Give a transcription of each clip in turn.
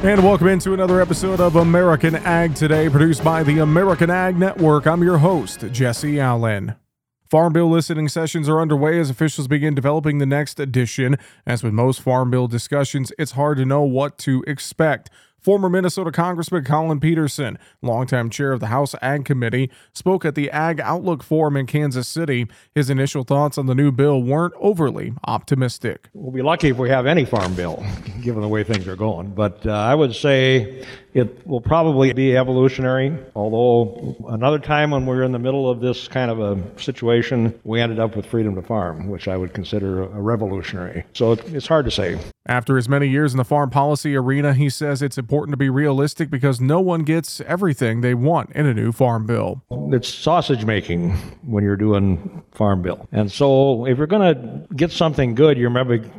And welcome into another episode of American Ag Today, produced by the American Ag Network. I'm your host, Jesse Allen. Farm Bill listening sessions are underway as officials begin developing the next edition. As with most Farm Bill discussions, it's hard to know what to expect. Former Minnesota Congressman Collin Peterson, longtime chair of the House Ag Committee, spoke at the Ag Outlook Forum in Kansas City. His initial thoughts on the new bill weren't overly optimistic. We'll be lucky if we have any farm bill, given the way things are going. But uh, I would say it will probably be evolutionary, although another time when we were in the middle of this kind of a situation, we ended up with freedom to farm, which I would consider a revolutionary. So it's hard to say. After as many years in the farm policy arena, he says it's important to be realistic because no one gets everything they want in a new farm bill. It's sausage making when you're doing farm bill. And so if you're going to get something good, you're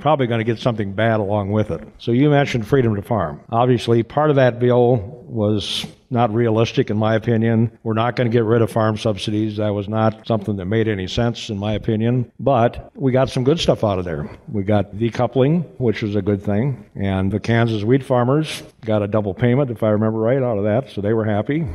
probably going to get something bad along with it. So you mentioned freedom to farm. Obviously, part of that bill was not realistic, in my opinion. We're not going to get rid of farm subsidies. That was not something that made any sense, in my opinion. But we got some good stuff out of there. We got decoupling, which was a good thing. And the Kansas wheat farmers got a double payment, if I remember right, out of that. So they were happy.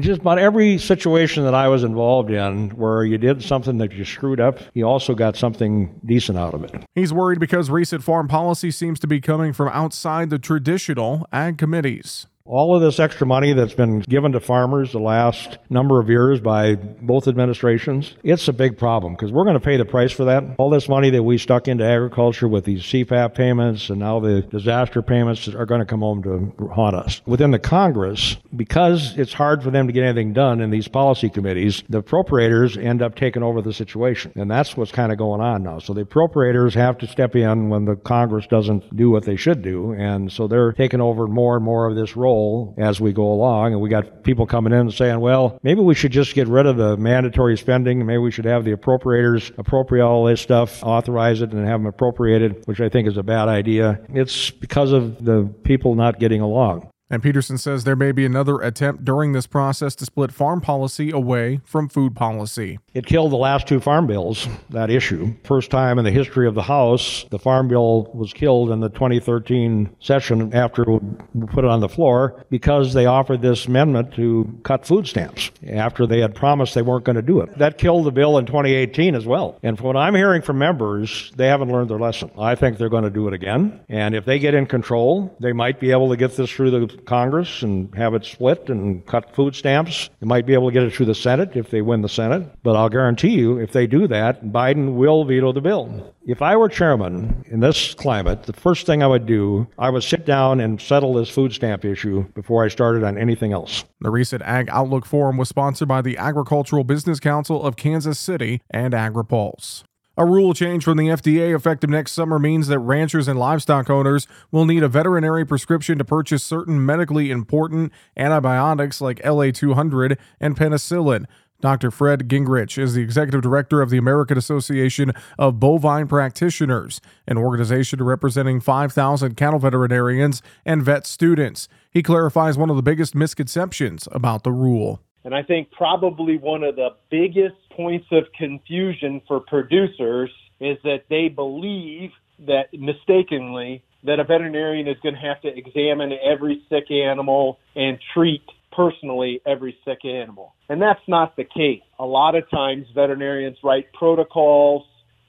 Just about every situation that I was involved in where you did something that you screwed up, you also got something decent out of it. He's worried because recent farm policy seems to be coming from outside the traditional ag committees. All of this extra money that's been given to farmers the last number of years by both administrations, it's a big problem because we're going to pay the price for that. All this money that we stuck into agriculture with these CFAP payments and now the disaster payments are going to come home to haunt us. Within the Congress, because it's hard for them to get anything done in these policy committees, the appropriators end up taking over the situation. And that's what's kind of going on now. So the appropriators have to step in when the Congress doesn't do what they should do. And so they're taking over more and more of this role as we go along. And we got people coming in and saying, well, maybe we should just get rid of the mandatory spending. Maybe we should have the appropriators appropriate all this stuff, authorize it, and have them appropriated, which I think is a bad idea. It's because of the people not getting along. And Peterson says there may be another attempt during this process to split farm policy away from food policy. It killed the last two farm bills, that issue. First time in the history of the House, the farm bill was killed in the 2013 session after we put it on the floor because they offered this amendment to cut food stamps after they had promised they weren't going to do it. That killed the bill in 2018 as well. And from what I'm hearing from members, they haven't learned their lesson. I think they're going to do it again. And if they get in control, they might be able to get this through the Congress and have it split and cut food stamps. They might be able to get it through the Senate if they win the Senate. But I'll guarantee you, if they do that, Biden will veto the bill. If I were chairman in this climate, the first thing I would do, I would sit down and settle this food stamp issue before I started on anything else. The recent Ag Outlook Forum was sponsored by the Agricultural Business Council of Kansas City and AgriPulse. A rule change from the FDA effective next summer means that ranchers and livestock owners will need a veterinary prescription to purchase certain medically important antibiotics like LA200 and penicillin. Dr. Fred Gingrich is the executive director of the American Association of Bovine Practitioners, an organization representing 5,000 cattle veterinarians and vet students. He clarifies one of the biggest misconceptions about the rule. And I think probably one of the biggest points of confusion for producers is that they believe that mistakenly that a veterinarian is going to have to examine every sick animal and treat personally every sick animal. And that's not the case. A lot of times veterinarians write protocols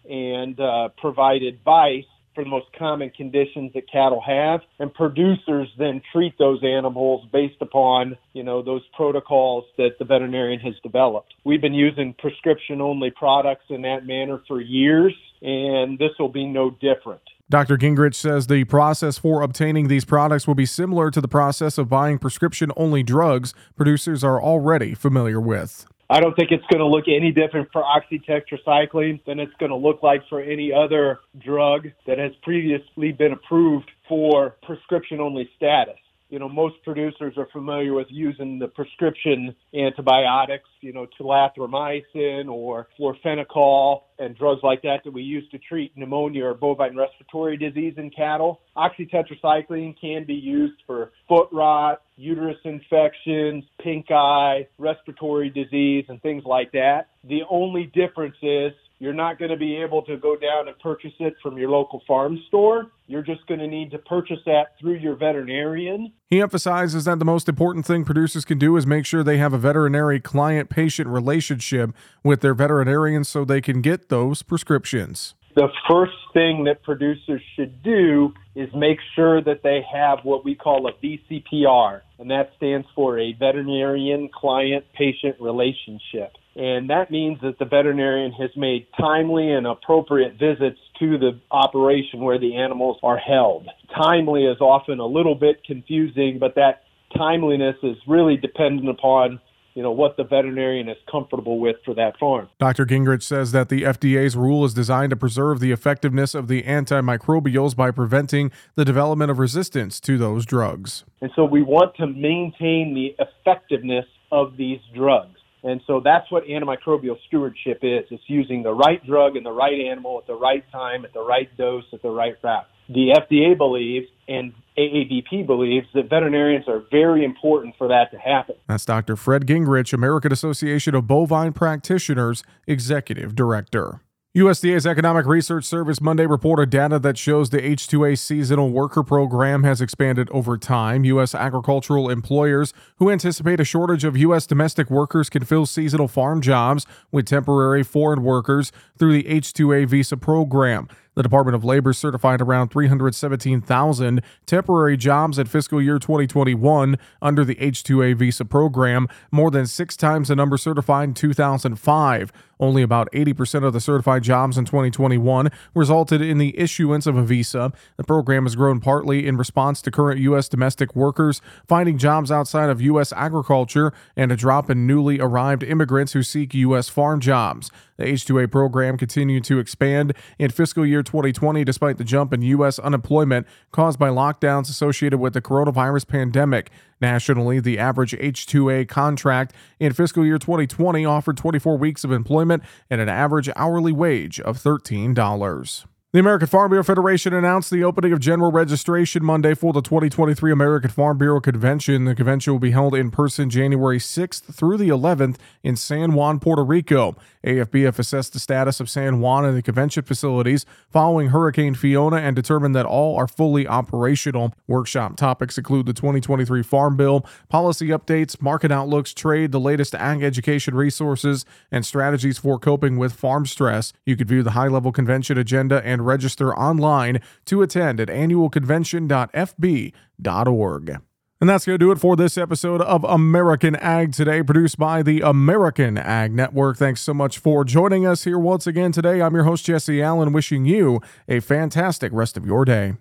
and uh, provide advice for the most common conditions that cattle have and producers then treat those animals based upon you know those protocols that the veterinarian has developed we've been using prescription only products in that manner for years and this will be no different Dr. Gingrich says the process for obtaining these products will be similar to the process of buying prescription only drugs producers are already familiar with. I don't think it's going to look any different for oxytetracycline than it's going to look like for any other drug that has previously been approved for prescription only status you know, most producers are familiar with using the prescription antibiotics, you know, tulathromycin or florfenicol and drugs like that that we use to treat pneumonia or bovine respiratory disease in cattle. Oxytetracycline can be used for foot rot, uterus infections, pink eye, respiratory disease, and things like that. The only difference is you're not going to be able to go down and purchase it from your local farm store. You're just going to need to purchase that through your veterinarian. He emphasizes that the most important thing producers can do is make sure they have a veterinary client patient relationship with their veterinarian so they can get those prescriptions. The first thing that producers should do is make sure that they have what we call a VCPR, and that stands for a veterinarian client patient relationship. And that means that the veterinarian has made timely and appropriate visits to the operation where the animals are held. Timely is often a little bit confusing, but that timeliness is really dependent upon you know what the veterinarian is comfortable with for that farm. Dr. Gingrich says that the FDA's rule is designed to preserve the effectiveness of the antimicrobials by preventing the development of resistance to those drugs. And so we want to maintain the effectiveness of these drugs. And so that's what antimicrobial stewardship is. It's using the right drug in the right animal at the right time, at the right dose, at the right route. The FDA believes and AABP believes that veterinarians are very important for that to happen. That's Dr. Fred Gingrich, American Association of Bovine Practitioners Executive Director. USDA's Economic Research Service Monday reported data that shows the H2A seasonal worker program has expanded over time. U.S. agricultural employers who anticipate a shortage of U.S. domestic workers can fill seasonal farm jobs with temporary foreign workers through the H2A visa program. The Department of Labor certified around 317,000 temporary jobs in fiscal year 2021 under the H2A visa program, more than six times the number certified in 2005. Only about 80% of the certified jobs in 2021 resulted in the issuance of a visa. The program has grown partly in response to current U.S. domestic workers finding jobs outside of U.S. agriculture and a drop in newly arrived immigrants who seek U.S. farm jobs. The H2A program continued to expand in fiscal year 2020 despite the jump in U.S. unemployment caused by lockdowns associated with the coronavirus pandemic. Nationally, the average H2A contract in fiscal year 2020 offered 24 weeks of employment and an average hourly wage of $13. The American Farm Bureau Federation announced the opening of general registration Monday for the 2023 American Farm Bureau Convention. The convention will be held in person January 6th through the 11th in San Juan, Puerto Rico. AFBF assessed the status of San Juan and the convention facilities following Hurricane Fiona and determined that all are fully operational. Workshop topics include the 2023 Farm Bill, policy updates, market outlooks, trade, the latest ag education resources, and strategies for coping with farm stress. You could view the high level convention agenda register online to attend at annualconvention.fb.org. And that's going to do it for this episode of American Ag Today, produced by the American Ag Network. Thanks so much for joining us here once again today. I'm your host, Jesse Allen, wishing you a fantastic rest of your day.